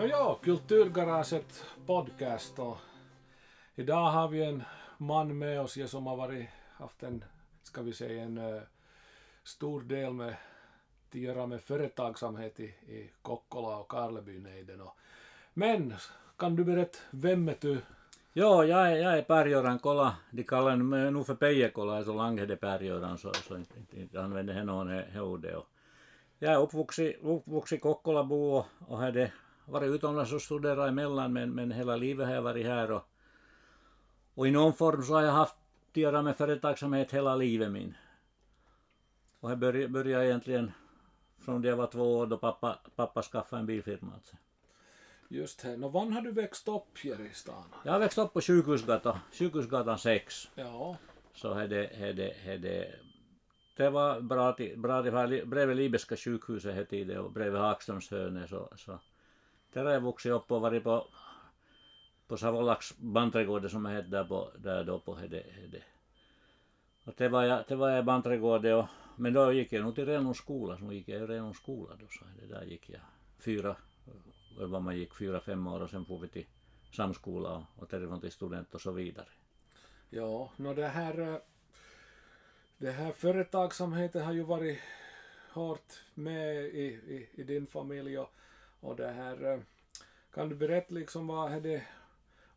Nåja, Kulturgaraget podcast och idag har vi en man med oss som har varit, haft en, ska vi säga, en uh, stor del med att göra med företagsamhet i, i Kokkola och Karlebynejden. Men kan du berätta, vem är du? Ja, jag är, jag är Pärgöran Kola. De kallar mig nog för Pejekola, så Langhede Pärgöran, så, så inte, använder he någon ordet. Jag är uppvuxen, i Kokkolabo och hade varit utomlands och studerat emellan, men, men hela livet har jag varit här. Och, och i någon form så har jag haft att göra med företagsamhet hela livet min. Och jag började, började egentligen från det jag var två år då pappa, pappa skaffade en bilfirma. Alltså. Just det. Och var har du växt upp här i stan? Jag har växt upp på Sjukhusgatan, Sjukhusgatan 6. Ja. Så hade, hade, hade det var bra till, bra till bredvid Libeska sjukhuset hette det och bredvid Hagströmshöne så, så där har jag vuxit upp och varit på, på Savolax bandträdgården som hette där, på, där då på Hede, Hede. Och det var jag, det var jag bandträdgården och men då gick jag nog till Renons skola, så gick jag i Renons skola då så det där gick jag fyra, vad man gick fyra, fem år och sen får vi till samskola och, och därifrån till student och så vidare. Ja, no det här eh, det här företagsamheten har ju varit hårt med i, i, i din familj och, och det här eh, kan du berätta liksom vad, det,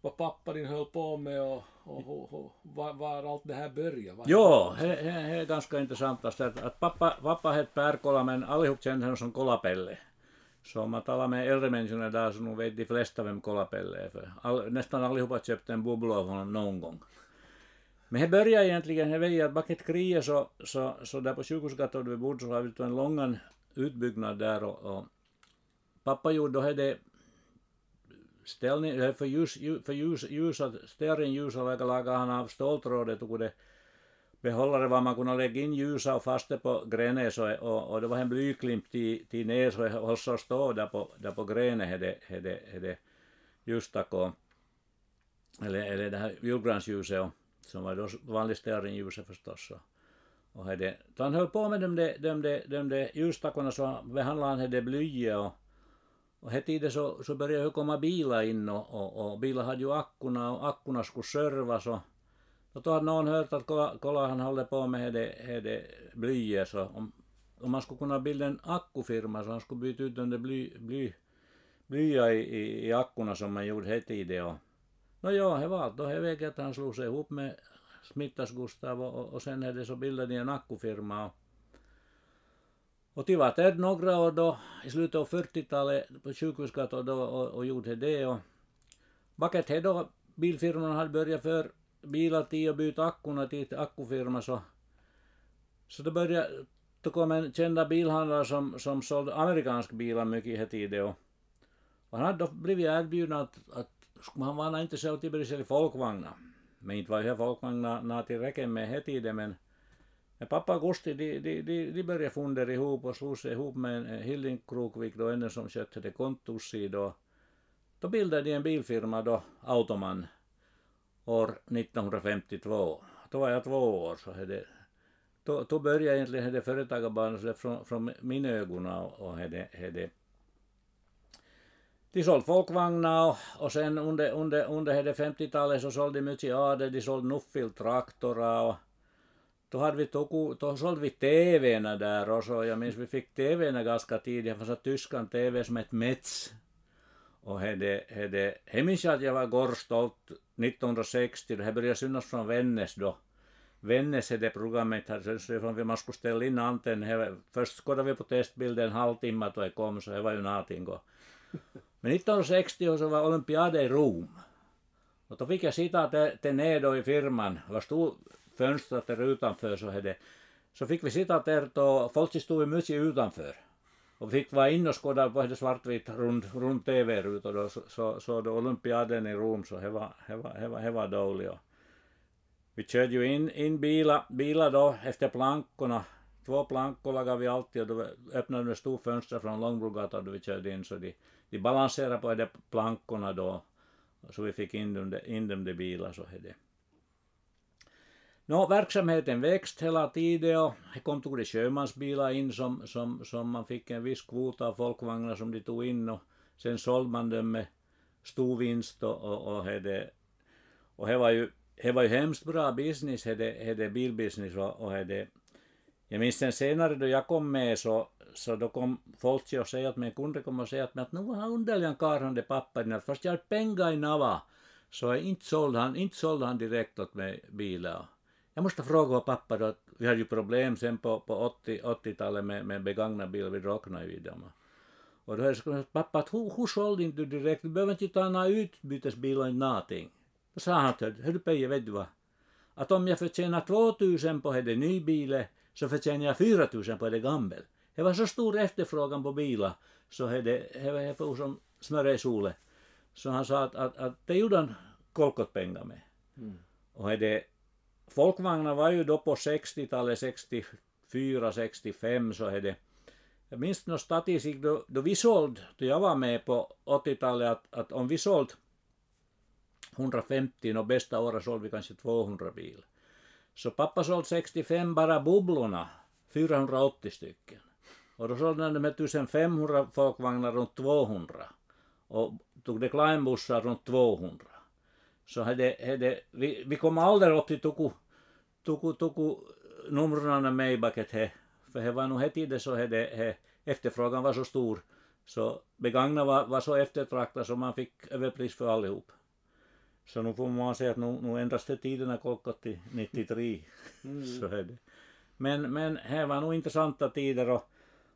vad pappa din höll på med och, och, och, och var, var, allt det här började? Ja, det, det är ganska intressant att, att pappa, pappa hette Per men allihop kände honom som Kolapelle. Så om man talar med äldre människor där så nog vet de flesta vem Kolapelle är för all, nästan allihopa köpte en bubbla av honom någon gång. Men det började egentligen, jag vet att bakom kriget så, så, så där på sjukhusgatan där vi bodde så har vi en lång utbyggnad där och, och pappa gjorde då det ställning, för ljus, för ljus, ljusa, stearinljusa lagade han av ståltråd, tog det behållare var man kunde lägga in ljusa och fast på grenen så, och, och det var en blyklimp till, till ner så höll så stå där på, där på grenen hade, hade, hade ljusstack eller, eller det här julgransljuset och som var då vanligt stearinljuset förstås. Och, och hade, han höll på med de där, de de, de där så behandlade han det blyet och, och här tiden så, så började det komma bilar in och, och, och bilar hade ju ackorna och ackorna skulle servas och då hade någon hört att kolla, kolla han håller på med det, det blyet så om, om man skulle kunna bilda en akkufirma så han skulle byta ut de där bly, bly, blya i, i, i akkurna som man gjorde här tiden och No var allt. Då he väg att han slog sig ihop med Smittas Gustav och, och sen hade så bildade de en akkufirma. Och, och de var där några år då i slutet av 40-talet på sjukhusgatan då och, och gjorde det och baket då bilfirman hade börjat för bilar till och byta akkurna till akkufirma så så då började då kom en kända bilhandlare som, som sålde amerikanska bilar mycket här tidigare och, och han hade då blivit erbjuden att, att skulle han vara intresserad av att sälja folkvagnar. Men inte var ju folkvagnarna tillräckligt med här tidigare men men pappa Gusti, de, de, de, de började fundera ihop och slog sig ihop med en eh, Hilding Krokvik då, en som skötte det kontorssidan. Då, då bildade de en bilfirma då, Automan, år 1952. Då var jag två år så hade då, då började egentligen det företagarbanan från, från mina ögon och, och hade, hade de sålde folkvagnar och, och sen under, under, under 50-talet så sålde de mycket adel, de sålde Nuffield traktorer och då, hade vi tog, då sålde vi TV:na där och så, jag minns vi fick TV:na ganska tidigt, det fanns tyskan TV som hette Metz. Och det, det, det minns jag att jag var gorstolt 1960, det började synas från Vännäs då. Vännäs det programmet, från man skulle ställa in antennen, först skådade vi på testbilden en halvtimme då det kom, så det var ju någonting. Men 1960 så var olympiade i Rom. Och då fick jag sitta där, där nere i firman. Var stort fönstret där utanför så hade så fick vi sitta där då folk stod mycket utanför. Och vi fick vara inne och skåda på det svartvit rund, rund TV-ruta då så, så, så då olympiaden i Rom så det var, det var, det var, det var dåligt. Vi körde ju in, in bilar, bilar då efter plankorna. Två plankor lagade vi alltid och då öppnade vi stor fönster från Långbrogatan då vi körde in så de de balanserade på de plankorna då, så vi fick in dem, in dem de bilar så det. No, verksamheten växte hela tiden och det kom tog det sjömansbilar in som, som, som man fick en viss kvot av folkvagnar som de tog in och sen sålde man dem med stor vinst och, och, och, hade, och det var ju det var ju hemskt bra business, hade, hade bilbusiness och, och hade, jag minns sen senare då jag kom med så, så då kom folk och säga att min kunde kom och säga att, att nu har underligan karl det pappan, fast jag har pengar i nava, så inte sålde han, inte sålde han direkt åt mig bilar. Jag måste fråga pappa då, vi hade ju problem sen på, på 80, 80-talet med, med begagnade bilar, vi råknade ju dem. Och då hade jag sagt, pappa, att hur, hur sålde inte du direkt, du behöver inte ta några utbytesbilar eller någonting. Då sa han, hördu Peje, vet du vad? Att om jag förtjänar 2000 på det ny bil, så förtjänar jag 4000 på det gamla. Det var så stor efterfrågan på bilar, så det, det var som smör i solen. Så han sa att, att, att det gjorde han kolkot pengar med. Mm. Och det, folkvagnar var ju då på 60-talet, 64, 65 så är det jag minns någon statistik då, då vi sålde, då jag var med på 80-talet, att, att om vi sålde 150 och bästa året sålde vi kanske 200 bilar. Så pappa sålde 65 bara bubblorna, 480 stycken. Och då sålde han med 1500 folkvagnar runt 200. Och tog det kleinbussar runt 200. Så hade, hade, vi, vi kom aldrig upp till tuku, tuku, tuku numren med bucket he. För det var nog he tiden så hade, he, efterfrågan var så stor. Så begagnat var, var så eftertraktat så man fick överpris för allihop. Så nu får man säga att nu, nu ändras det tiderna kolkat till 93. Mm. så är det. Men, men det var nog intressanta tider och,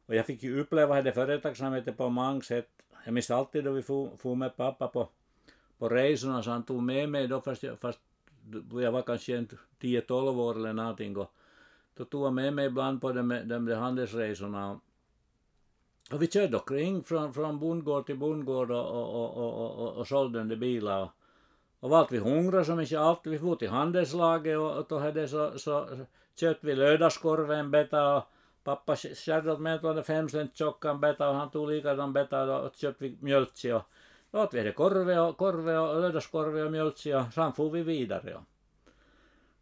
och jag fick ju uppleva det företagsamheten på många sätt. Jag minns alltid då vi for, med pappa på, på resorna så han tog med mig då fast jag, fast jag var kanske 10-12 år eller någonting och då tog han med mig ibland på de, de, de handelsresorna och vi körde omkring från, från bondgård till bondgård och, och, och, och, och, och sålde bilar. Och, och vart vi hungrade så mycket allt, vi for till handelslaget och, och då hade så, så köpte vi lördagskorven beta och pappa skärde åt mig fem cent tjockan beta och han tog likadan beta och köpte vi mjölk. och åt vi det korve och, korve och lördagskorve och mjöltsi och sen for vi vidare. Och,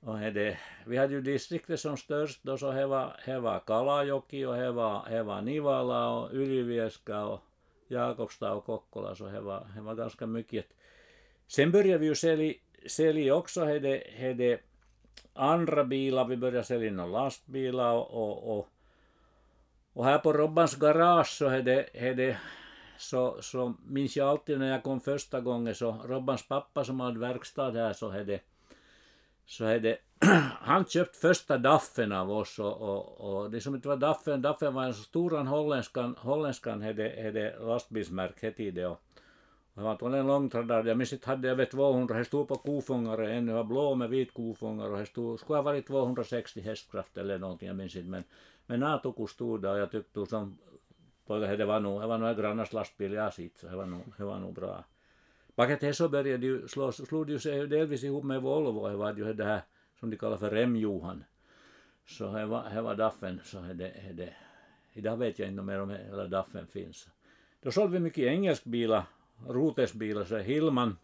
och det, vi hade ju distriktet som störst då så det var, det var Kalajoki och det var, det var Nivala och Ylivieska och Jakobstad och Kokkola så det var, det var ganska mycket. Sen började vi ju sälja, sälja också hade, hade andra bilar, vi började sälja några lastbilar och, och, och, och här på Robbans garage så hade, hade så, så minns jag alltid när jag kom första gången så Robbans pappa som hade verkstad här så hade så hade han köpt första Daffen av oss och, och, och det som inte var Daffen, Daffen var en stor holländskan, holländskan hade, hade lastbilsmärke hette det och det var en långtradare. Jag minns inte, hade över 200. Det stod på kofångare ännu. Var blå med vit kofångare och det stod, skulle ha varit 260 hästkrafter eller någonting, jag minns inte. Men, men Naatuku stod där och jag tyckte som pojke, det var nog, det var nog grannars lastbil jag sitt, så det var nog, det var nog bra. Bakom det så började ju slå, slog ju sig delvis ihop med Volvo, det var ju det här som de kallar för Rem-Johan. Så det var, det var Daffen, så det, det, idag vet jag inte mer om hela Daffen finns. Då sålde vi mycket engelskbilar rotesbilar, så Hillman,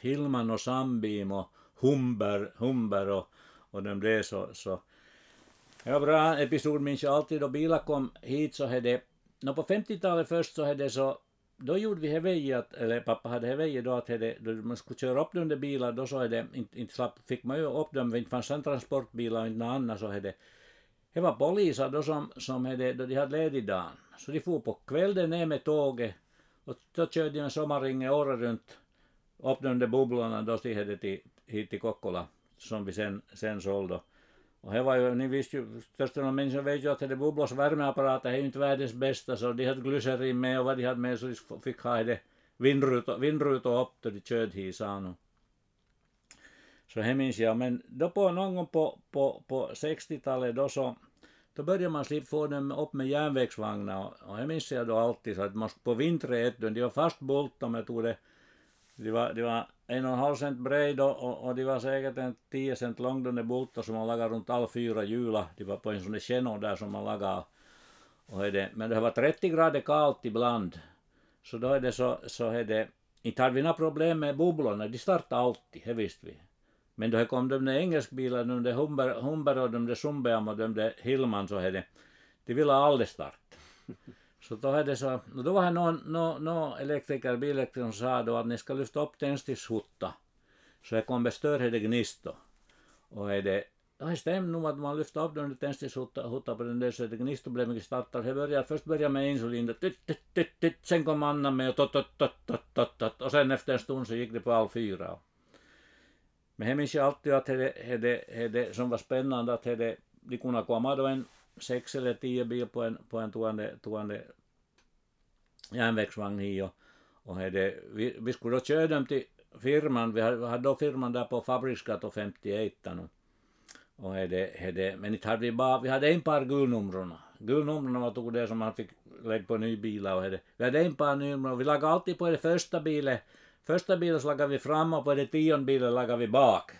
Hillman och Sambim och Humber, Humber och, och de där så, så det var bra episod minns jag alltid då bilar kom hit så hade no på 50-talet först så hade så då gjorde vi hevejet, eller pappa hade hevejet då att hade, då man skulle köra upp de där bilar då så hade, inte, inte slapp, fick man ju upp dem, det fanns en transportbilar och inte något annat så hade det var poliser då som, som hade, då de hade ledig dagen. Så de for på kvällen ner med tåget och då körde jag sommarringen året runt upp de där bubblorna då stihade till, hit till Kokkola som vi sen, sen sålde. Och det var ju, ni visste ju, största människan vet ju att det bubblos värmeapparater är ju inte världens bästa så de hade glycerin med och vad de hade med så de fick ha det vindrutor, vindrutor upp då de körde hit sa Så det minns jag, men då på någon gång på, på, på 60-talet då så då började man slippa få dem upp med järnvägsvagnar och jag minns jag då alltid så att man på vintern de var fast bultade med tog det, de var, de var en och en halv cent bred och, och de var säkert en tio cent lång de bultar som man lagade runt alla fyra hjula. De var på en sån där kännor där som man lagade. Och det, men det var 30 grader kallt ibland. Så då är det så, så är det, inte hade vi några problem med bubblorna, de startade alltid, det visste vi. Men då kom de där engelskbilarna, de där Humber, Humber och de där Sumbeam och de där Hillman så är det. de ville aldrig starta. Så då, hade så, då var det någon, någon, någon elektriker, bilelektriker som sa då att ni ska lyfta upp tändstickshutta. Så det kommer större gnist då. Och är det, det stämmer nog att man lyfter upp den tändstickshutta på den där så det gnistor blev mycket starkare. Det började, först började med insulin, tit, tit, tit, tit, sen kom annan med och tot, tot, tot, tot, tot, tot, och sen efter en stund så gick det på all fyra. Men jag minns ju alltid att det, det, det, som var spännande att det, de kunde komma då en sex eller tio bil på en, på en tuande, tuande järnvägsvagn hit och, och det, vi, vi skulle då köra dem till firman, vi hade, vi hade då firman där på Fabriksgatan 51. Och det, det, men inte hade vi bara, vi hade en par gulnumren. Gulnumren var tog det som man fick lägga på ny bil och det. Vi hade en par nummer och vi lagade alltid på det första bilen. Första bilen så lagade vi fram och på det tionde bilen lagade vi bak.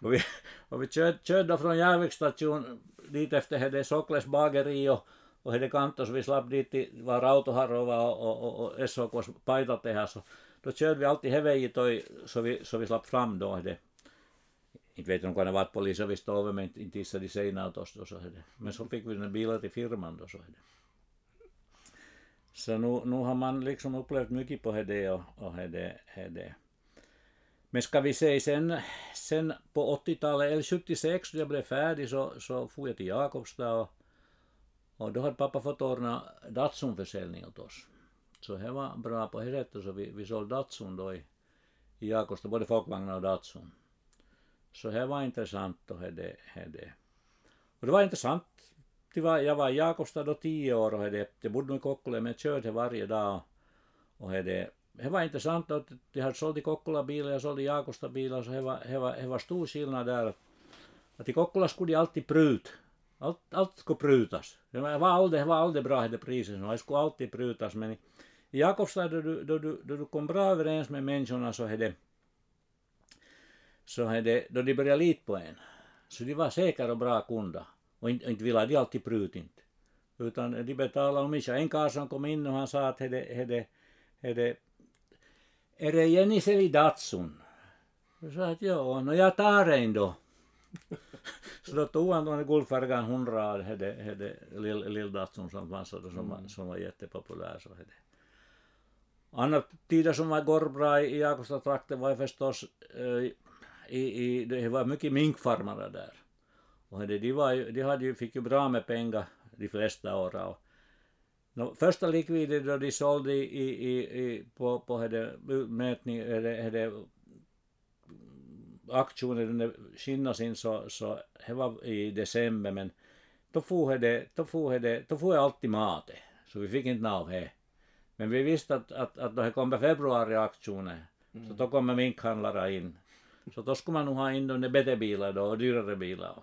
Och vi, och vi körde, körde från järnvägsstationen dit efter det Sokles bageri och, och det kantos vi slapp dit var Rautoharova och, och, och, och SOKs paitatehas. Då körde vi alltid heveji toi så vi, så vi slapp fram då det. Inte vet om det var poliser vi stod över men inte gissade de seinään tuosta då så det. Men så fick vi den bilar till firman då så det. Så nu, nu har man liksom upplevt mycket på det och, och det, det. Men ska vi säga sen, sen på 80-talet, eller 76 då jag blev färdig så, så for jag till Jakobstad och, och då hade pappa fått ordna Datsun-försäljning åt oss. Så det var bra på det sättet så vi, vi sålde Datsun då i, i Jakobstad, både folkvagnar och Datsun. Så det var intressant och det, det. Och det var intressant. Det var, jag var i Jakobstad då tio år och det, jag bodde i Kokkola men jag körde varje dag. Och det, det var intressant att de hade sålt i Kokkola bilar, jag sålde Jakobstad bilar, så det var, var, var stor skillnad där. Att i Kokkola skulle de alltid prut. Allt, allt skulle prutas. Det var aldrig, det var aldrig bra det priset, det skulle alltid prutas. Men i, i Jakobstad då du, då, du, då du kom bra överens med människorna så det så det, då de började lita på en. Så de var säkra och bra kunder. Och inte, inte ville de alltid prut inte. Utan de betalade om En karl som kom in och han sa att det, det, det, är det Jeniseli Datsun? Jag sa att joo, no jag tar en då. så då tog han den guldfärgad hundra hade, hade lill, lill Datsun som fanns då, som, mm. som var jättepopulär. Så hade. Andra tider som var går bra i Jakobstad-trakten var förstås äh, i, i, det var mycket minkfarmare där. Och det, de, var de hade ju, fick ju bra med pengar de flesta år. No, första likviden då de sålde i, i, i, på, på hade, mätning, hade, hade aktionen skinnas in så, så det var i december men då får det, då får det, då alltid mat så vi fick inte av det. Men vi visste att, att, att då det kommer februari aktionen mm. så då kommer minkhandlare in så då skulle man nog ha in de bättre bilar då och dyrare bilar.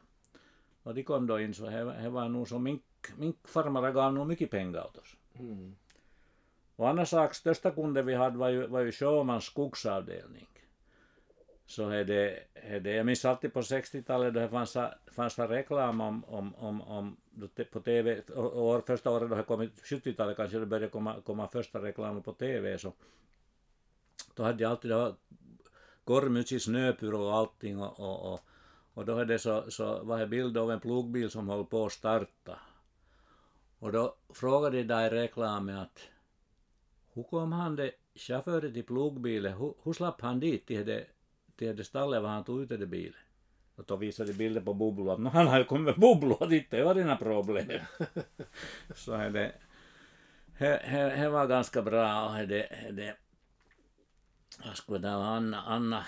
Och de kom då in så det var nog så mink, minkfarmare gav nog mycket pengar åt oss. Mm. Och annars sak, största kunden vi hade var ju, var ju Sjömans skogsavdelning. Så är det, är det, jag minns alltid på 60-talet då det fanns, fanns det reklam om, om, om, om på TV, och första året då det kommit, 70-talet kanske det började komma, komma första reklamen på TV så då hade jag alltid, var kormycket snöpur och allting och, och, och, och då är det så, så var det bild av en plogbil som höll på att starta. Och då frågade de där i reklamen att hur kom han det chauffören till plogbilen, hur, hur slapp han dit till det, till det stallet var han tog ut det bilen? Och då visade de bilder på bubblor, no, han hade kommit med bubblor dit, det var dina problem. så är det, det var ganska bra och det, det vad skulle det vara, Anna, Anna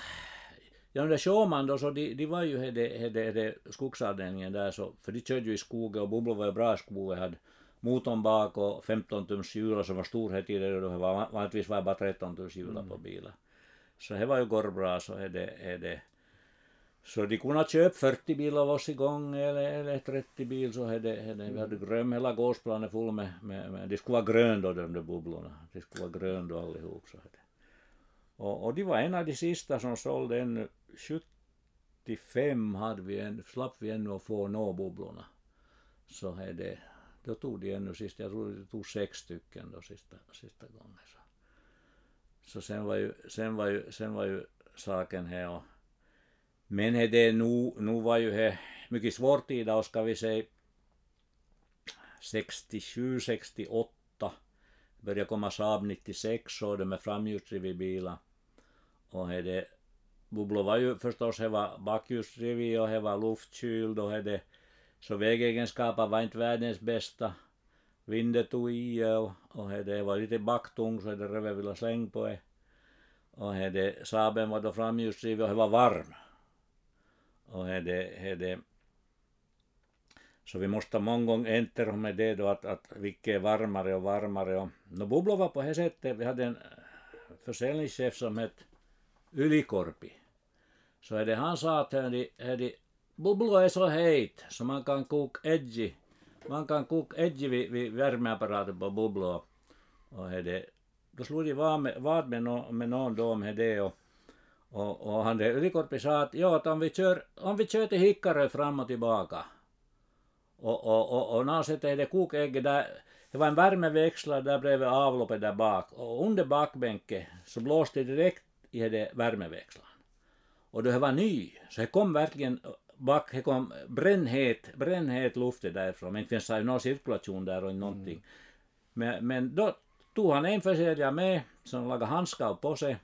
Ja, de där Sjöman då, så de, de var ju hede, hede, hede skogsavdelningen där, så, för de körde ju i skogen och Bubblo var ju bra i skogen, hade motorn bak och 15 tums hjular som var det, och det var vanligtvis var bara 13 tums hjular mm. på bilar. Så det var ju bra så hede, hede, så de kunde köpa 40 bilar av oss igång eller, eller 30 bil så hade, hade vi hade gröm hela gårdsplanen full med, med, med, det skulle vara grön då de där bubblorna, det skulle vara grön då allihop så hade. Och, och de var en av de sista som sålde ännu 75 hade vi en, slapp vi ännu att få nå bubblorna. Så är det, då tog de ännu sist, jag tror det tog sex stycken då sista, sista gången. Så, så sen var ju, sen var ju, sen var ju saken här och men det nu, nu var ju det mycket svårt tid och ska vi säga 67, 68 började komma Saab 96 och de med framhjulsdrivna bilar. Och det bubblor var ju förstås, det var bakhjulsdrivet och det var luftkyld och det så vägegenskaper var inte världens bästa. Vinden tog i och, och det var lite backtung så det röve ville släng på det. Och det, Saaben var då framhjulsdrivet och det var varm. Och det, det så vi måste många gånger ändra med det då att, att vilket är varmare och varmare. Och, no, Bubblo var på det sättet, vi hade en försäljningschef som hette Ylikorpi. Så det han sa att hörde, hörde, bubblor är så het så man kan koka edgy. Man kan koka edgy vid, vid värmeapparaten på bubblor. Och det, då slog de vad med, vad med, no, med någon då med det och, och, och han det Ylikorpi sa att ja, att om vi kör, om vi kör till Hickarö fram och tillbaka och, och, och, och när han sätter det kokägget där, det var en värmeväxlare där bredvid avloppet där bak och under bakbänken så blåste det direkt i det värmeväxlaren. Och då det var ny, så det kom verkligen bak, det kom brännhet, brännhet luft därifrån, men inte finns det någon cirkulation där och någonting. Mm. Men, men då tog han en försäljare med som lagade handskar på sig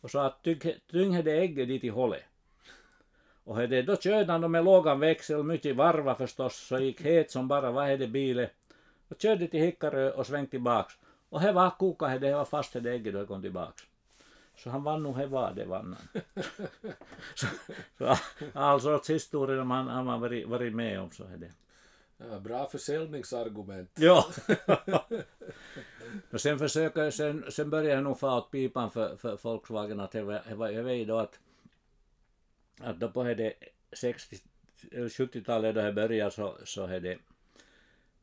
och sa att tyng det ägget dit i hålet. Och det, då körde han med lågan växel, mycket varva förstås, så gick het som bara vad är det bilen. Och körde till Hickarö och svängde tillbaks. Och he var kuka, det var fast det ägget då jag kom tillbaks. Så han vann nog, he var det vann han. så, så all sorts historier om han, han har varit, varit med om så är det. Ja, bra försäljningsargument. ja. och sen försöker, sen, sen började jag nog få åt pipan för, för Volkswagen att det var, det var, jag vet då att att då på det 60 70-talet då det började så, så, det,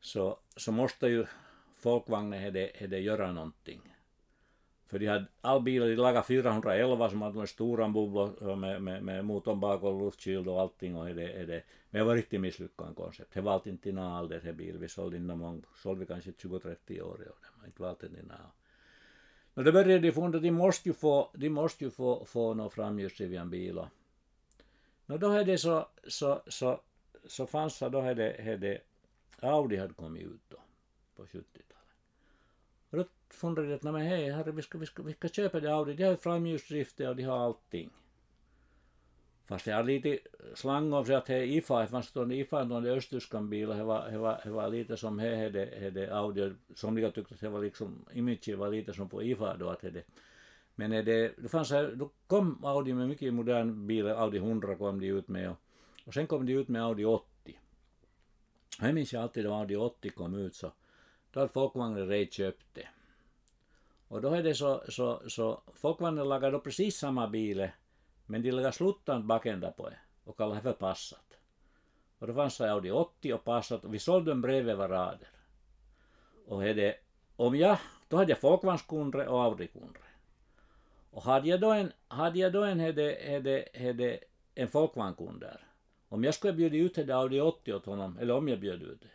så, så måste ju folkvagnen det göra någonting. För de hade all bilar, de lagade 411 som hade stora bubblor med, med, med motorn bak och luftkyld och allting och det, det, men det var riktigt misslyckat koncept. Det var inte innan det här bil, vi sålde inom mång, sålde vi kanske 20-30 år och det var inte valt innan. Men då började de fundera, de måste ju få, de måste ju få, få något framhjulsdriven bil och No då hade så, så, så, så fanns det, då hade, hade Audi hade kommit ut då på 70-talet. Då funderade att men hej, herre, vi ska, vi ska, vi ska köpa det Audi, de har ju framhjulsdrift och de har allting. Fast jag har lite slang om sig att det är IFA, det fanns en IFA, då det östtyskan bilar, det var, det var, det var lite som he hade, det Audi, somliga tyckte att det var liksom, image var lite som på IFA då, att det men det, det fanns här, då kom Audi med mycket modern bil, Audi 100 kom de ut med och, och sen kom de ut med Audi 80. Jag minns jag alltid då Audi 80 kom ut så då hade folkvagnen redan köpt det. Och då är det så, så, så folkvagnen lagade då precis samma bil men de lagade sluttande bakända på det och kallade det för Passat. Och då fanns det Audi 80 och Passat och vi sålde dem bredvid varandra. Och det, om jag, då hade jag folkvagnskunder och Audi-kunder. Och hade jag då en, hade jag då en, hade, hade, hade en folkvagnkund där, om jag skulle bjuda ut det Audi 80 åt honom, eller om jag bjöd ut det,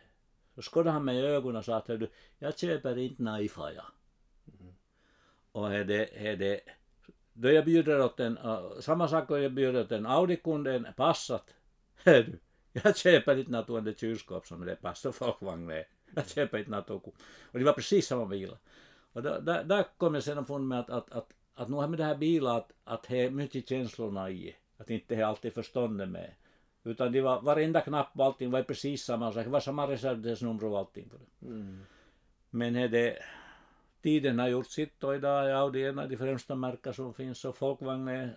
så skådade han mig i ögonen och sa att du, jag köper inte Naifa jag. Och hade, hade, då jag bjuder åt en, uh, samma sak då jag bjuder åt en Audi-kund, en Passat, du, jag köper inte under kylskåp som det passar folkvagnen. Jag köper inte något. Och det var precis samma bilar. Och då, där, där kom jag sen och med att, att, att att nu har med det här bilar att, att det är mycket känslorna i, att inte det är alltid förståndet med. Utan det var, varenda knapp och allting var precis samma sak, det var samma reservdelsnummer och allting på det. Mm. Men är det, tiden har gjort sitt och idag är Audi en av de främsta märken som finns och folkvagn är,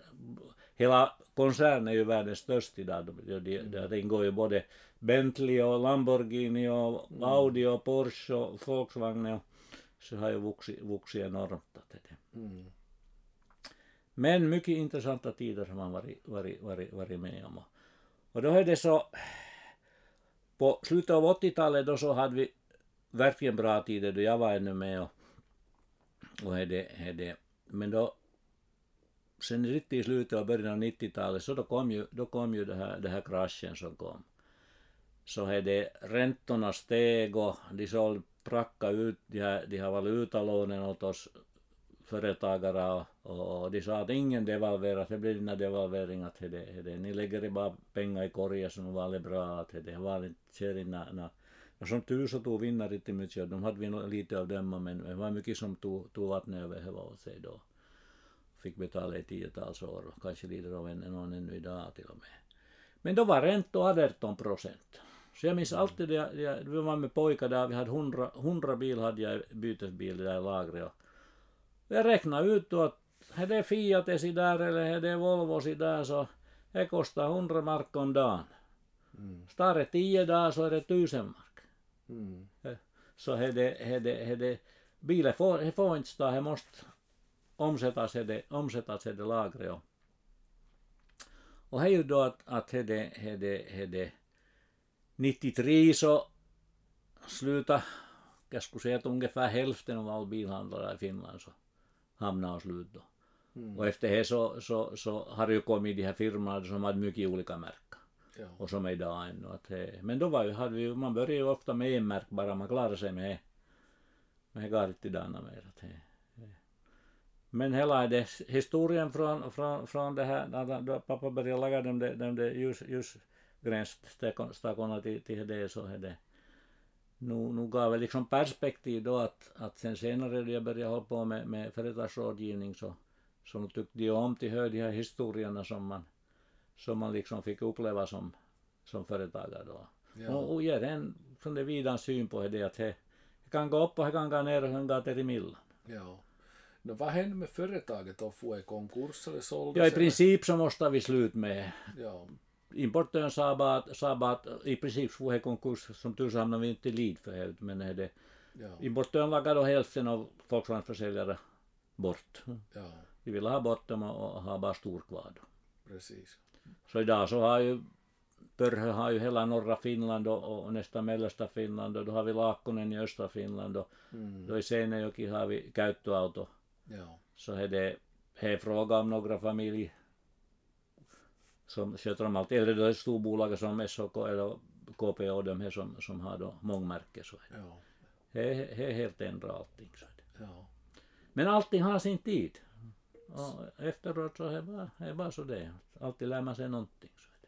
hela koncernen är ju världens största idag. Det, det, det ingår ju både Bentley och Lamborghini och mm. Audi och Porsche och Volkswagen och så har ju vuxit, vuxit enormt. Det. Mm. Men mycket intressanta tider har man varit, varit, varit, varit med om. Och då är det så, på slutet av 80-talet då så hade vi verkligen bra tider då jag var ännu med och, och är det, är det, men då sen riktigt i slutet av början av 90-talet så då kom ju, då kom ju det här, det här kraschen som kom. Så är det räntorna steg och de sålde pracka ut de här, de här valutalånen åt oss företagare och, och de sa att ingen devalverar, det blir inga devalveringar till det, det. Ni lägger bara pengar i korgen så nu var det bra att det var inte kör inga Och som tur så tog inte mycket, de hade vi lite av dem, men det var mycket som tog, tog vattnet över huvudet åt sig då. Fick betala i tiotals år, och kanske lite av en, någon ännu idag till och med. Men då var räntor 18 procent. Så jag minns alltid det, det, vi var med pojkar där, vi hade 100, 100 bil hade jag bytesbil där i lagret. Och jag räknade ut då att är det Fiat där eller är det Volvo där så det kostar 100 mark om dagen. Mm. Står det 10 dagar så är det 1000 mark. Mm. Så är det, är det, är det, bilen får, det får inte stå, det måste omsättas i det, omsättas i det lagret. Och, och det är ju då att, att det, det, det, det 93 så sluta, jag skulle säga att ungefär hälften av alla bilhandlare i Finland så hamnade slut då. Mm. Och efter det så, så, så har det ju kommit de här firmorna som hade mycket olika märken. Ja. Och som är idag ännu. Att eh, men då var ju, hade vi, man började ju ofta med en märk bara, man klarade sig med Men det går inte idag mer. Att eh, eh. men hela det, historien från, från, från det här, då pappa började laga de, de, de, de ljus, ljusgränsstakorna till, till det så är det nu, nu gav det liksom perspektiv då att, att sen senare då jag började hålla på med, med företagsrådgivning så som tyckte jag om till de här historierna som man, som man liksom fick uppleva som, som företagare då. Ja. Och, och ger en från det vidan syn på det att det kan gå upp och det kan gå ner och sen går det i millan. Ja. No, vad hände med företaget då? Får i konkurs eller såldes? Ja, i princip så måste vi slut med. Ja. Importören sa bara, att, sa bara att i princip får i konkurs, som tur så hamnade vi inte i lid för det, men det, ja. importören lagade då hälften av Volkswagen-försäljare bort. Ja. Vi ville ha bort dem och ha bara stor kvar. Precis. Så idag så har ju Pörhö har ju hela norra Finland och, och nästan mellersta Finland och då har vi Laakkonen i östra Finland och mm. då i Seinäjoki har vi käyttöauto. Ja. Så är det, är fråga om några familjer som sköter om allt. Eller då är storbolag som SOK eller KPO de här som, som har då mångmärke så är det. Ja. Det är helt ändrat allting. Så är det. Ja. Men allting har sin tid. Och efteråt så är det bara, är bara så det Alltid lär man sig någonting. Så är det.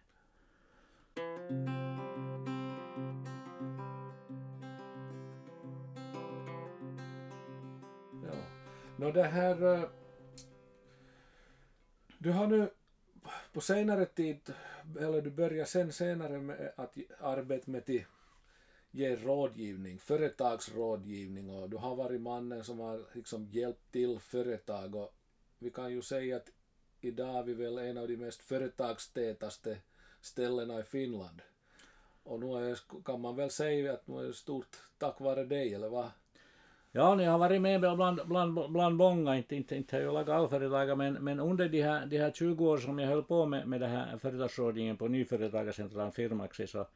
Ja. Nå det här... Eh, du har nu på senare tid, eller du börjar sen senare med att arbeta med att ge rådgivning, företagsrådgivning och du har varit mannen som har liksom hjälpt till företag och vi kan ju säga att idag är vi väl en av de mest företagstätaste ställena i Finland. Och nu är, kan man väl säga att nu är det stort tack vare dig, eller vad? Ja, ni har varit med bland, bland, bland många, inte, inte, inte har jag lagat allföretag, men, men under de här, de här 20 år som jag höll på med, med det här företagsrådgivningen på Nyföretagarcentralen Firmaxi så,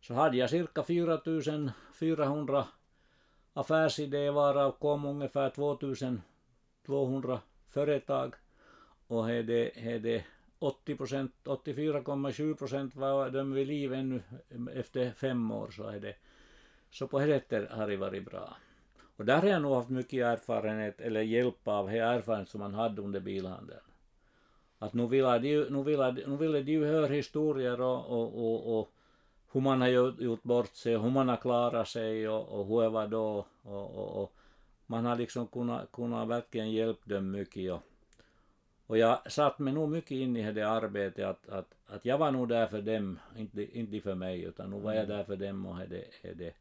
så hade jag cirka 4400 affärsidéer varav kom ungefär 2200 företag och hade, det 80 procent, 84,7 procent var de vid liv ännu efter fem år så är det så på det sättet har det varit bra. Och där har jag nog haft mycket erfarenhet, eller hjälp av det erfarenhet som man hade under bilhandeln. Att nu ville de, nu ville, nu ville de ju höra historier och, och, och, och hur man har gjort bort sig, hur man har klarat sig och, och hur det var då. Och, och, och man har liksom kunnat, kunnat verkligen hjälpa dem mycket. Och, och jag satt mig nog mycket in i det arbetet att, att, att jag var nog där för dem, inte, inte för mig, utan nu var jag mm. där för dem och det, det.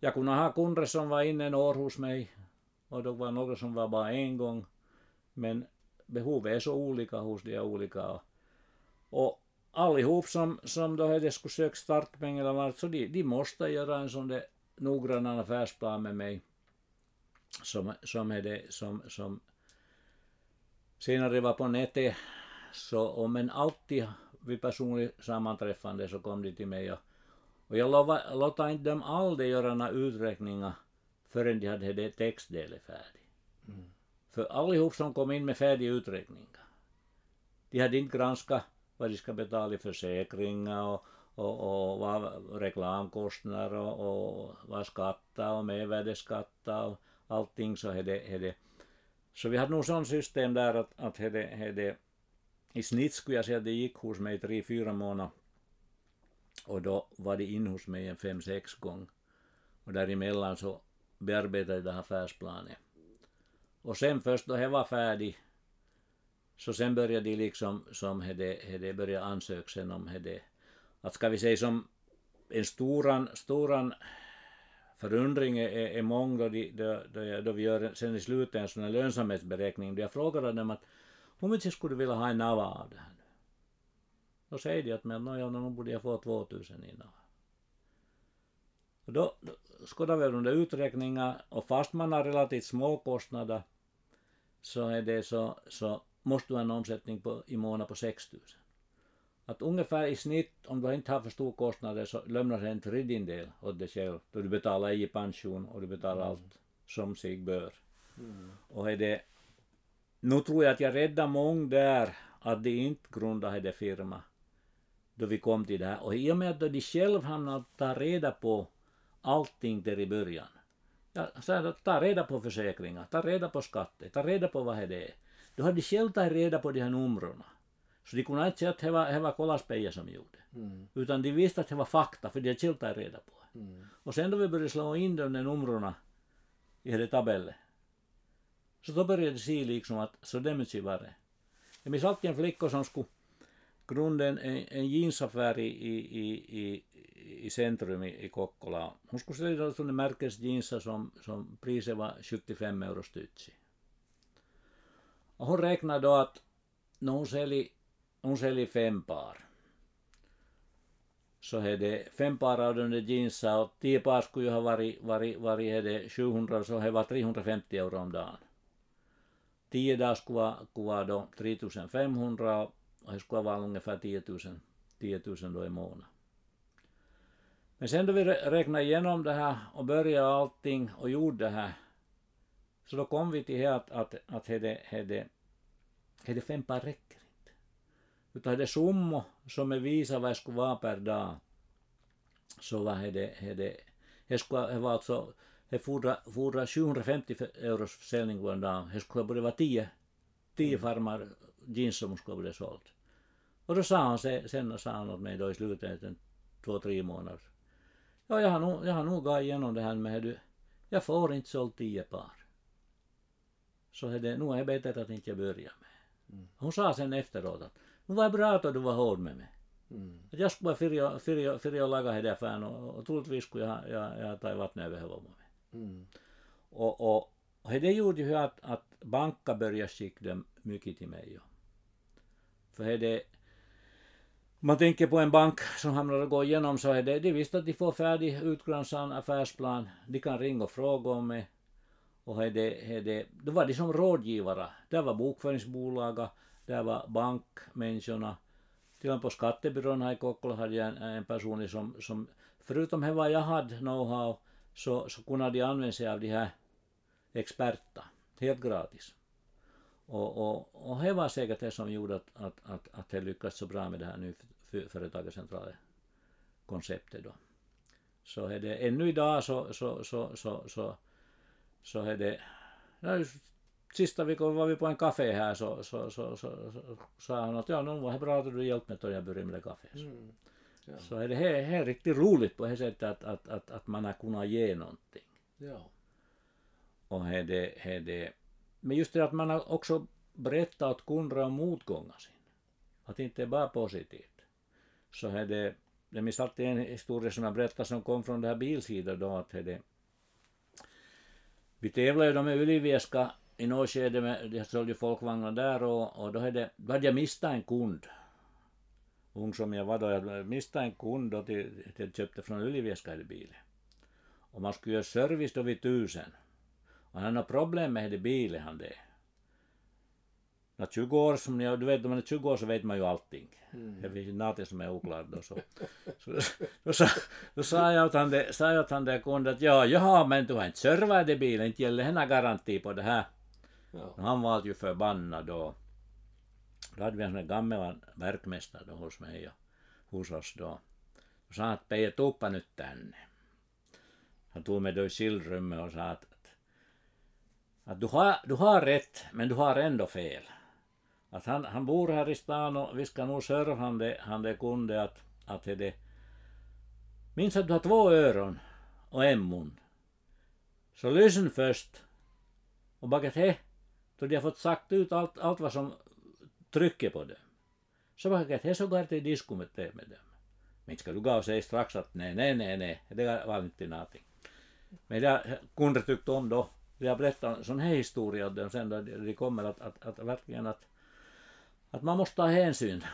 Jag kunde ha kunder som var inne en år hos mig och då var några som var bara en gång. Men behovet är så olika hos de olika. Och allihop som, som då hade skulle söka startpengar så de, de måste göra en sån där noggrann affärsplan med mig som, som, är det, som, som senare var på nätet. Så om en alltid vid personligt sammanträffande så kom de till mig och, och jag låta inte dem aldrig göra några uträkningar förrän de hade det textdelen färdig. Mm. För allihop som kom in med färdiga uträkningar, de hade inte granskat vad de ska betala i försäkringar och, och, och vad reklamkostnader och, och vad skatta och mervärdesskatta och allting så hade, hade så vi hade nog sån system där att, att hade, hade, i snitt skulle jag säga att det gick hos mig tre, fyra månader. Och då var det in hos mig en fem, sex gånger Och däremellan så bearbetade jag det här affärsplanen. Och sen först då det var färdigt så sen började de liksom som hade, hade börjat ansöka sen om hade, att ska vi säga som en storan, storan förundring är, är mång då, de, då, då, då vi gör sen i slutet en sån här lönsamhetsberäkning. Då jag frågade dem att hur mycket skulle du vilja ha en nava av det här nu? Då säger de att men, ja, borde jag få 2000 i nava. Och då, då skådar vi under uträkningar och fast man har relativt små kostnader så är det så, så måste du ha en omsättning på, i månaden på 6000. Att ungefär i snitt, om du inte har för stor kostnader, så lämnar en tredjedel åt dig själv, då du betalar i pension och du betalar mm. allt som sig bör. Mm. Och är det, nu tror jag att jag räddar många där att de inte grundade det firma då vi kom till det här. Och i och med att de själv hamnade att ta reda på allting där i början. Ja, så ta reda på försäkringar, ta reda på skatter, ta reda på vad det är. Då hade de själv tagit reda på de här numren. Så de kunde inte säga att det var, det var Kolaspeja som gjorde. Mm. Utan de visste att det var fakta, för de hade själv tagit reda på mm. Och sen då vi började slå in de där numren i det tabellen, så då började det se liksom att så det mycket var det. Jag minns alltid en flicka som skulle grunda en, en jeansaffär i, i, i, i centrum i, i Kokkola. Hon skulle sälja sådana märkesjeansar som, som priset var 75 euro styck. Och hon räknade då att när hon säljer, hon säljer fem par så är det fem par av de där och tio par skulle ju ha varit, varit, varit är det 700 så det var 350 euro om dagen. Tio dagar skulle vara, skulle vara då 3500 och det skulle vara ungefär 10 000, 10 000 då i månaden. Men sen då vi räknade igenom det här och började allting och gjorde det här så då kom vi till att, att, att det, det, det fem par räcker. Utan det summor som är visa vad det skulle vara per dag så var det, det, det, skulle, det var alltså det fordrar 750 euros försäljning på en dag. Det skulle både vara 10, 10 farmar jeans som skulle bli sålt. Och då sa han sen sa han åt mig då i slutet, en två, tre månader. Ja, jag har nog, jag har nog gått igenom det här med du, jag får inte sålt tio par. Så är det, nu är det bättre att inte jag börjar med. Mm. Hon sa sen efteråt att nu var det bra att du var hård med mig. Mm. Att jag skulle bara fyrja och laga det där fan och, och troligtvis skulle jag, jag, jag ta vattnet över huvudet med. Mm. Och, och, och det gjorde ju att, att banka började skicka dem mycket till mig. För det, man tänker på en bank som hamnar att gå igenom så är det, de visste att de får färdig utgranskad affärsplan, de kan ringa och fråga om mig. Och är det, är det, då var de som rådgivare. Där var bokföringsbolaget, där var bankmänniskorna. Till och med på skattebyrån här i Kokkola hade jag en, en person som, som förutom vad jag hade know-how så, så kunde de använda sig av de här experterna helt gratis. Och, och, och det var säkert det som gjorde att, att, att, att det lyckades så bra med det här nu företagscentrala konceptet då. Så är det ännu idag så, så, så, så, så, så är det, sista veckan var vi på en kafé här så, så, så, så, så sa han att ja, nu var det bra att du hjälpte mig då jag började med det kaffet. Mm. Ja. Så är det här, här riktigt roligt på det sättet att, att, att, att man har kunnat ge någonting. Ja. Och är det, är det, men just det att man har också berättat åt kunder om motgångar sin. Att inte är bara positivt så är det, jag minns alltid en historia som jag berättade som kom från det här bilsidan då att det, vi tävlade ju då med Ylivieska i något skede med, de sålde folkvagnar där och, och då hade, då hade jag mistat en kund. Ung som jag var då, jag mistade en kund då till, till jag köpte från Ylivieska hade bilen. Och man skulle göra service då vid tusen. Och han har problem med det bilen han det. När 20 år, som jag, du vet, om man är 20 år så vet man ju allting. Mm. Det finns något som är oklart då. Så, så, då, sa, då sa jag åt han det, sa jag åt han det kunden att ja, jaha, men du har inte servat det bilen, inte gäller henna garanti på det här. Ja. Han var ju förbannad då. Då hade vi en sån där gammal verkmästare då hos mig och hos oss då. Då sa att Peje, tuppa nyt tänne. Han tog mig då i killrummet och sa att, att, att du, har, du har rätt, men du har ändå fel att han, han bor här i stan och vi ska nog serva han det, han det kunde att, att det minns att du har två öron och en mun. Så lyssna först. Och bara he, då de har fått sagt ut allt, allt vad som trycker på dem. Så bakat he så går till diskumet med dem. Men ska du gå och säga strax att nej, nej, nej, nej, det var inte någonting. Men jag kunde tyckt om då. jag har berättat en sån här historia åt dem sen då de kommer att, att, att verkligen att, att man måste ta hänsyn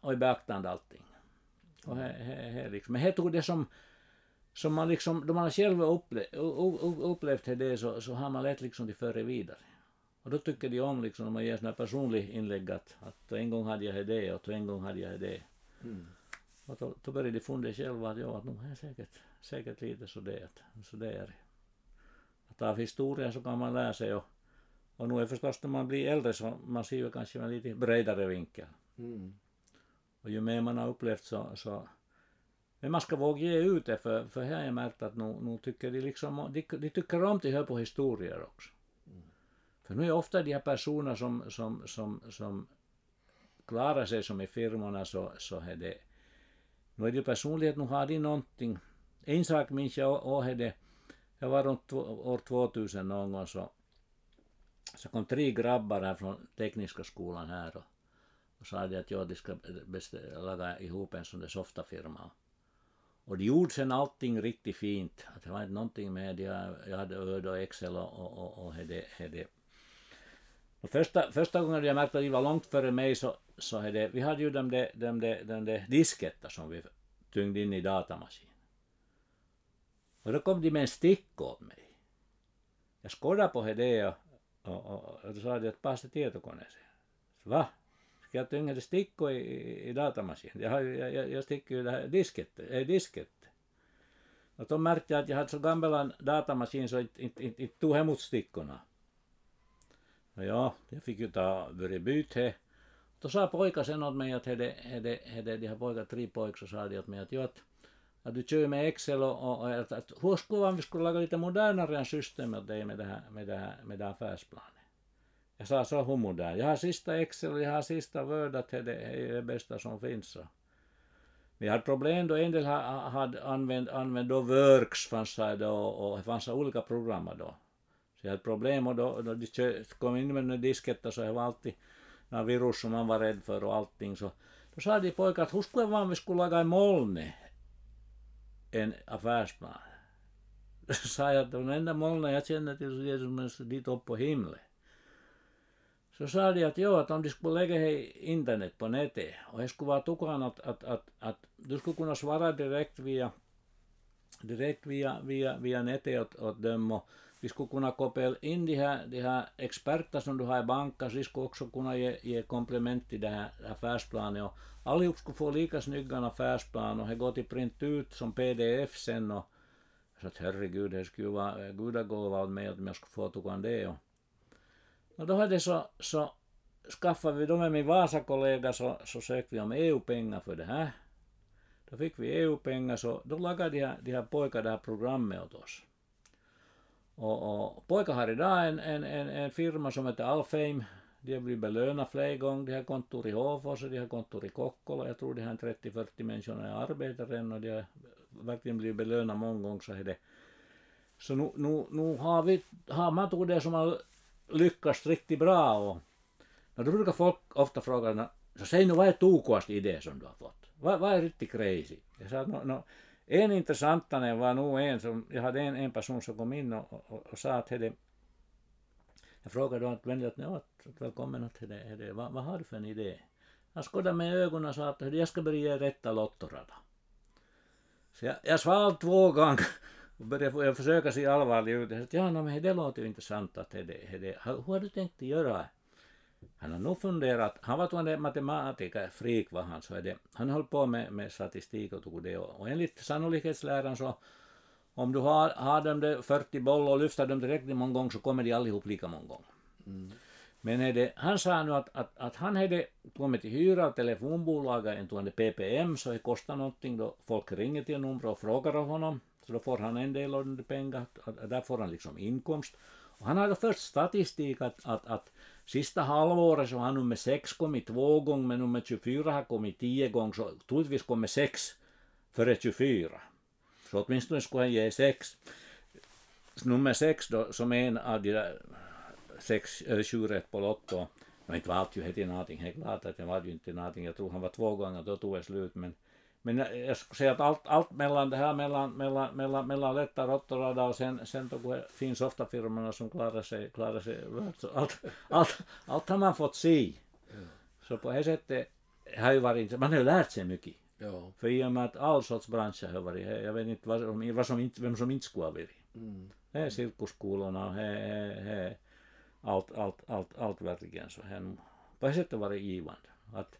och i beaktande allting. Och he, he, he, liksom. Men här tog det som som man liksom, då man själv upplevt, upplevt det så, så har man lätt liksom det före vidare. Och då tycker de om liksom, om man ger sådana personlig inlägg att, att en gång hade jag det och en gång hade jag det. Mm. Och då, då började de fundera själva att ja, att nog är säkert, säkert lite så det, att, så det är Att av historien så kan man lära sig och, och nu är förstås när man blir äldre så man ser ju kanske med lite bredare vinkel. Mm. Och ju mer man har upplevt så, så men man ska våga ge ut det för, för här har jag märkt att nu, nu tycker de liksom, de, de tycker om att höra på historier också. För nu är ofta de här personerna som, som, som, som klarar sig som i firmorna så, så är det, nu är det personlighet, nu har de någonting. En sak minns jag och är det, jag var runt år 2000 någon gång så, så kom tre grabbar här från tekniska skolan här och, och sa att ja, de ska laga ihop en sån där softafirma. Och de gjorde sen allting riktigt fint. Att det var inte någonting med det. Jag hade Word och Excel och, och, och, och hade, hade. Och första, första gången jag märkte att de var långt före mig så, så hade, vi hade ju de där, de de, de de disketter som vi tyngde in i datamaskinen. Och då kom de med en stick åt mig. Jag skådade på det och, och, och, och då sa de att passa tietokoneeseen. Va? Ska jag tyngade stickor i, i, i datamaskinen. Jag, har, jag, jag sticker ju det här disket, äh, eh, disket. Och då märkte jag att jag hade så gammal datamaskin så inte, inte, inte, inte tog emot stickorna. Och ja, jag fick ju ta börja byta det. Då sa pojka sen åt mig att hade, hade, hade de här pojkar, tre pojkar, så sa de åt mig att, jo, att, att du kör med Excel och, och, och att, att hur skulle vi skulle laga lite modernare system åt dig med det här, med det här, med det här affärsplanen. Jag sa så modern? Jag har sista Excel, jag har sista Word, att det är det bästa som finns. Så. Vi hade problem då en del hade använt, använt då Works fanns det då och det fanns olika program då. Jag hade problem och då, då de kom in med den disketten så det var alltid några virus som man var rädd för och allting så. Då sa de pojkar att hur skulle man vi skulle laga i molnet en affärsplan. Då sa jag att den enda molnen jag känner till är som dit upp på himlen. Så sa de att jo, att om de skulle lägga hej internet på nätet och det skulle vara tukan att, att, att, att du skulle kunna svara direkt via, direkt via, via, via nätet åt, åt dem och vi skulle kunna koppla in de här, de här experter som du har i banken så de skulle också kunna ge, ge komplement till det här affärsplanen och allihop skulle få lika snygga affärsplan och det går till print ut som pdf sen och så att herregud, det skulle vara gudagåva åt mig att jag skulle få tukan det och No då hade så, så skaffade vi, då med min Vasa-kollega så, så sökte vi om EU-pengar för det här. Då fick vi EU-pengar så då lagade de här, de här pojkarna det här programmet åt oss. Och, och pojkar har idag en, en, en, en firma som heter Alfheim. De har blivit belönade flera gånger. De har kontor i Hofors och de har kontor i Kokkola. Jag tror de har 30-40 människor i arbete än och de har verkligen blivit belönade många gånger. Så, är det. så nu, nu, nu har, vi, har man tog det som har lyckats riktigt bra och, och då brukar folk ofta fråga, så säg nu vad är tokigaste idé som du har fått? Vad, vad är riktigt crazy? Jag sa, no, no, en intressantare var nog en som, jag hade en, en person som kom in och, och, och sa att hade, jag frågade då att vänligt att, välkommen att hade, hade, vad, vad har du för en idé? Han skådade med ögonen och sa att jag ska börja ge rätta lottorada. Så jag, jag svarade två gånger och började jag försöka se allvarlig ut. Jag sa, att, ja, no, men det låter ju intressant att det, det. Hur har du tänkt göra? Han har nog funderat, han var en matematiker, freak var han, så är det, han höll på med, med statistik och tog det och, och enligt sannolikhetsläran så om du har, har dem där 40 bollar och lyfter dem tillräckligt många gånger så kommer de allihop lika många gånger. Mm. Men det, han sa nu att, att, att han hade kommit till hyra av telefonbolaget en PPM så det kostar någonting då folk ringer till numret och frågar av honom så då får han en del av de pengar, där får han liksom inkomst. Och han hade först statistik att, att, att sista halvåret så har nummer 6 kommit två gånger, men nummer 24 har kommit tio gånger, så troligtvis kommer 6 före 24. Så åtminstone skulle han ge sex. Nummer sex då, som en av de där sex eller sju rätt på Lotto. Men inte var ju heti någonting, helt klart att det var ju inte någonting. Jag tror han var två gånger, då tog det slut. Men, men jag skulle säga att allt, allt mellan det här, mellan, mellan, mellan, mellan lätta råttorada och sen, sen då finns ofta firmorna som klarar sig, klarar sig så allt, allt, allt har man fått se. Så på det sättet har ju varit, man har ju lärt sig mycket. Ja. För i och med att all sorts branscher har varit, jag vet inte vad som, vad som inte, vem som inte skulle ha varit. Mm. Det är cirkusskolorna och det är allt, allt, allt, allt verkligen så här. På det sättet var det givande. Att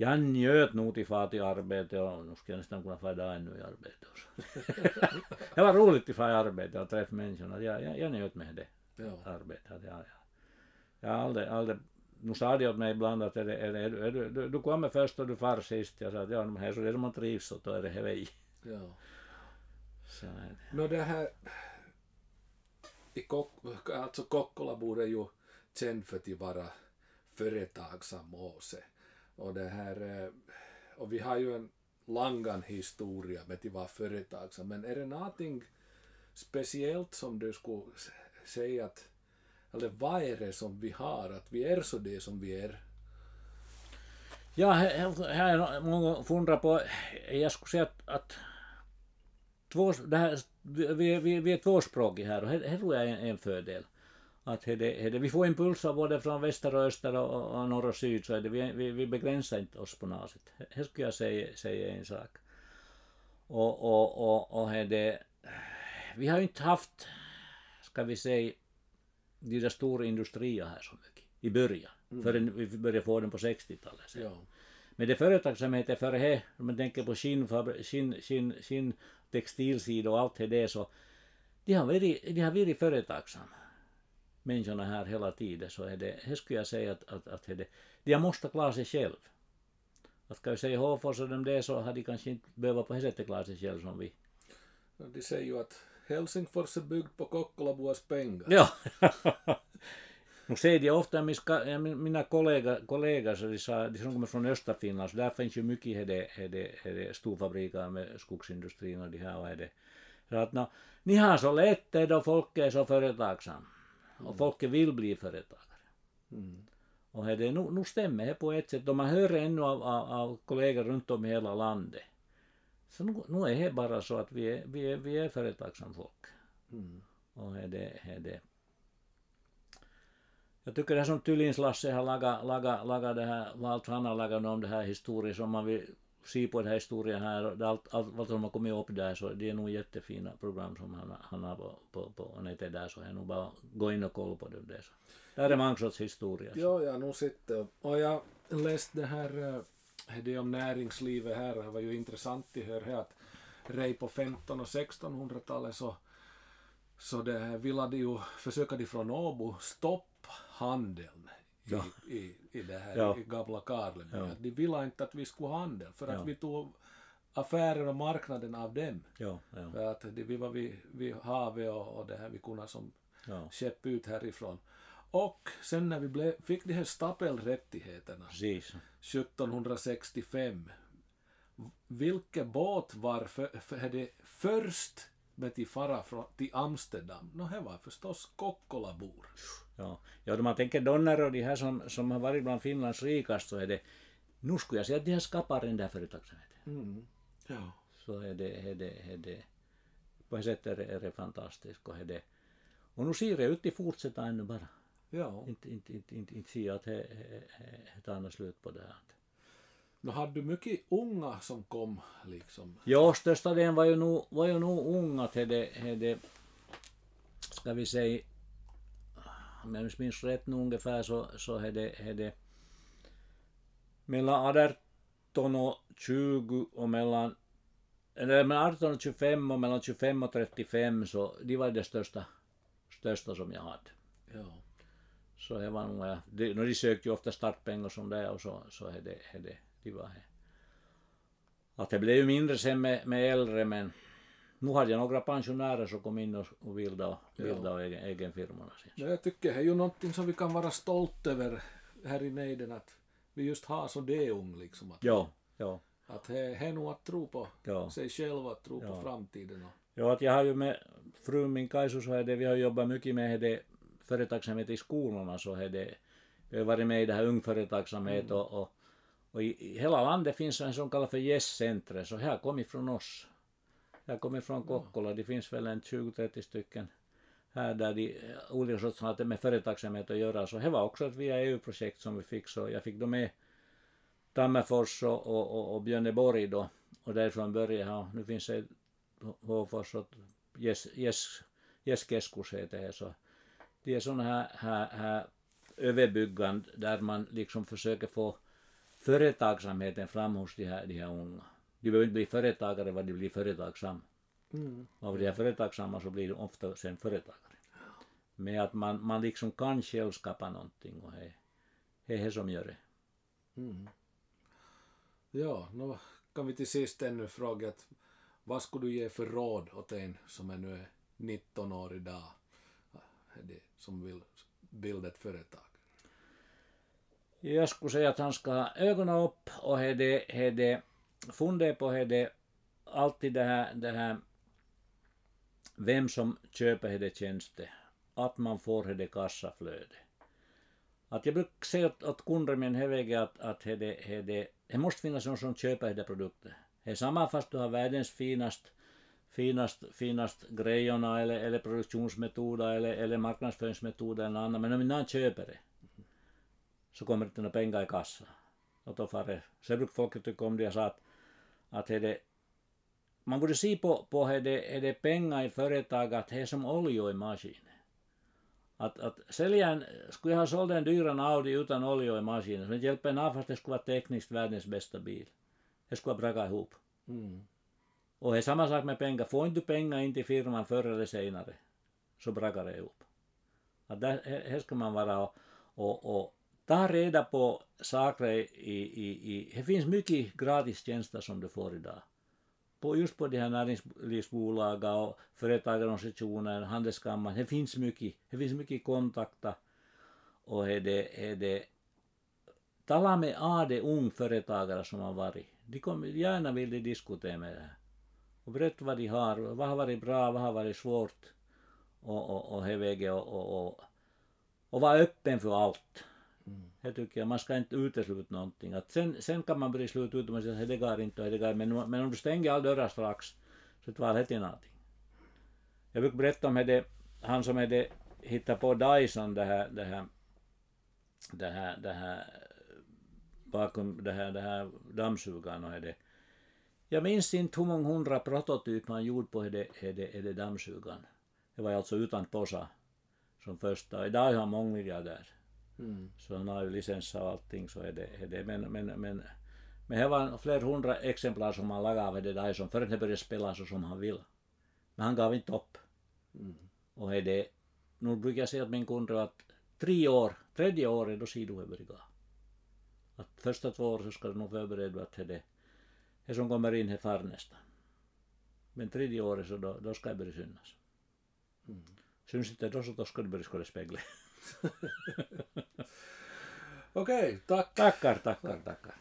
jag njöt nog till fara till arbete och nu skulle jag nästan kunna fara idag ännu i arbete. det var roligt att fara i arbete och träffa människorna. Jag, jag, jag njöt med det Ja. arbetet. Ja, ja. Jag har aldrig, aldrig nu sa de åt mig ibland att är det, är det, är du, är du, du, kommer först och du far sist. Jag sa att ja, men här så det är som man trivs så då är det här väg. ja. Så är det. Nå det här... I Kok, alltså Kokkolabo är ju känd för att vara företagsam också. Och det här... Eh, och vi har ju en langan historia med att vara företagsam. Men är det någonting speciellt som du skulle säga att... Eller vad är det som vi har? Att vi är så det som vi är? Ja, här, är många fundrar på, jag skulle säga att, att två, det här, vi, vi, vi är tvåspråkiga här och det, det tror jag är en, en fördel. Att det, det, vi får impulser både från väster och öster och, och norr och syd så är det, vi, vi, vi begränsar inte oss på något sätt. Det skulle jag säga, säga en sak. Och, och, och, och det, vi har ju inte haft, ska vi säga, de där stora industrier här så mycket i början. Förrän vi började få den på 60-talet. sen. Ja. Men det företagsamheten före det, om man tänker på skinn, skinn, skinn, textilsida och allt det så de har varit, de har varit företagsamma. Människorna här hela tiden så är det, det skulle jag säga att, att, att det, de måste klara sig själv. Att ska vi säga Håfors och dem det så har de kanske inte behövt på det sättet klara sig själv som vi. De säger ju att Helsingfors är byggd på Kokkolaboas pengar. Ja. Nu säger de ofta, mina kollegor, så de, sa, de som kommer från Österfinland, så där finns ju mycket hede, hede, hede storfabriker med skogsindustrin och de här och hede. Så att no, ni har så lätt det då folk är så företagsam. Och folk vill bli företagare. Mm. Och det, nu, nu stämmer det på ett sätt. Och man hör ännu av, av, av kollegor runt om i hela landet. Så nu, nu är det bara så att vi är, vi är, vi är företagsamma folk. Mm. Och är det, är det. Jag tycker det är som Tylins Lasse har lagat, lagat, lagat det här, allt han har lagat om det här historien som man vill se på den här historien här och allt, allt vad som har kommit upp där så det är nog jättefina program som han, han har på, på, på nätet där så är nog bara gå in och kolla på det där så. Där är många historia. historia. Ja, jag har nog sett det. Och jag läste det här, eh, det om näringslivet här, det var ju intressant att höra att rej på 15 och 1600-talet så, så det här ville de ju, försöka de från Åbo stoppa handeln Ja. i, i det här Ja. i gamla Karleby. Ja. De ville inte att vi skulle ha handel för att vi tog affären och marknaden av dem. För att de, vi var vid, vid havet och, och det här vi kunde som ja. skepp ut härifrån. Och sen när vi blev, fick de här stapelrättigheterna Precis. 1765, vilken båt var för, för det först med till fara från, till Amsterdam? Nå, det var förstås Kokkolabor. Ja, ja om man tänker Donner och de här som, som har varit bland Finlands rikast så är det, nu skulle jag säga att de har skapat den där företagsamheten. Mm. Ja. Så är det, är det, är det, på ett sätt är det, är det fantastiskt. Och, är det, och nu ser det ut att fortsätta ännu bara. ja. Inte, inte, inte, inte, inte se att det tar något slut på det här. Nå hade du mycket unga som kom liksom. Ja, största delen var ju nog, var ju nog unga till det, till det, ska vi säga, om jag minns rätt nu ungefär så, så är det, är det mellan 18 och 20 och mellan eller mellan 18 och 25 och mellan 25 och 35 så de var det största, största som jag hade. Ja. Så det var nog, de, de sökte ju ofta startpengar som det och så, så är det, är det, de var det. Att det blev ju mindre sen med, med äldre men nu hade jag några pensionärer som kom in och, och och, ville och egen, egen firmorna. Men jag tycker det är ju någonting som vi kan vara stolt över här i nejden att vi just har så det ung liksom. Att Ja, ja, Att det är nog att tro på Ja. sig själv och att tro på Ja. framtiden. Och, Ja, att jag har ju med frun min Kaisu så är det, vi har jobbat mycket med det företagsamhet i skolorna så är det, vi har varit med i det här ungföretagsamhet och, och, och i, i hela landet finns en som kallas för Yes-centret, så här kommer från oss. Här kommer från Kokkola, det finns väl en 20-30 stycken här där de olika sorts har med företagsamhet att göra, så det var också ett via EU-projekt som vi fick, så jag fick då med Tammerfors och, och, och, och Björneborg då, och därifrån började jag, nu finns det Håfors och Yes, yes, yes heter det. Så det är sådana här, här, här överbyggande där man liksom försöker få företagsamheten fram hos de här, de här unga. De behöver inte bli företagare vad de blir företagsam. mm. Av de är företagsamma så blir de ofta sen företagare. Men att man, man liksom kan själv skapa någonting och det är det som gör det. Mm. Ja, nu kan vi till sist ännu fråga att vad skulle du ge för råd åt en som är nu är 19 år idag? Det som vill bilda ett företag? Jag skulle säga att han ska ha ögonen upp och det, ha det, fundera på det det, alltid det här, det här vem som köper det tjänster, att man får det kassaflöde. Att jag brukar säga åt, åt kunder min vägen att, att det, det, det, det måste finnas någon som köper det produkter. Det är samma fast du har världens finast, finast, finast grejerna eller, eller produktionsmetoder eller, eller marknadsföringsmetoder eller annat, men om ingen köper det så kommer det inte några pengar i kassan. Och då far det. Så brukar folk tycka om det jag sa att, att det, man borde se på, på är det, är det pengar i företag att det är som olja i maskinen. Att, att säljaren, skulle jag ha sålt en dyran Audi utan olja i maskinen så det hjälper en av fast det skulle vara tekniskt världens bästa bil. Det skulle ha brakat ihop. Mm. Och det är samma sak med pengar. Får inte pengar in till firman förr eller senare så brakar det ihop. Att där, här ska man vara och, och, och ta reda på saker i, i, i... Det finns mycket gratis tjänster som du får idag. På, just på de här näringslivsbolagen och företagarorganisationer, handelskammaren. Det finns mycket. Det finns mycket kontakter. Och är det, är det tala med AD ung företagare som har varit. De kommer gärna vill de diskutera med det här. Och berätta vad de har, vad har varit bra, vad har varit svårt. Och, och, och, och, och, och, och vara öppen för allt. Mm. Det tycker jag, man ska inte utesluta någonting. Att sen, sen kan man bli slut ut och man säger att det går inte och det går men, men om du stänger alla dörrar strax så tar det till någonting. Jag brukar berätta om det, han som hade hittat på Dyson, det här, det här, det här, det här bakom det här, det här dammsugaren och det. Jag minns inte hur många hundra prototyper man gjorde på det, det, det dammsugaren. Det var alltså utan påsa som första. Idag har många miljardär. Mm. Så han har ju licens och allting så är det, är det. Men, men, men, men det var flera hundra exemplar som han lagade av det där som förrän det började spela så som han ville. Men han gav inte upp. Mm. Och är det, nu brukar jag säga att min kund att tre år, tredje året då ser du hur det. Att första två år så ska du nog förbereda att det, det som kommer in är far nästan. Men tredje året så då, då ska det börja synas. Mm. Syns inte då så då ska du börja skåda Okei, okay, takkar. Takkar, tackar, tackar.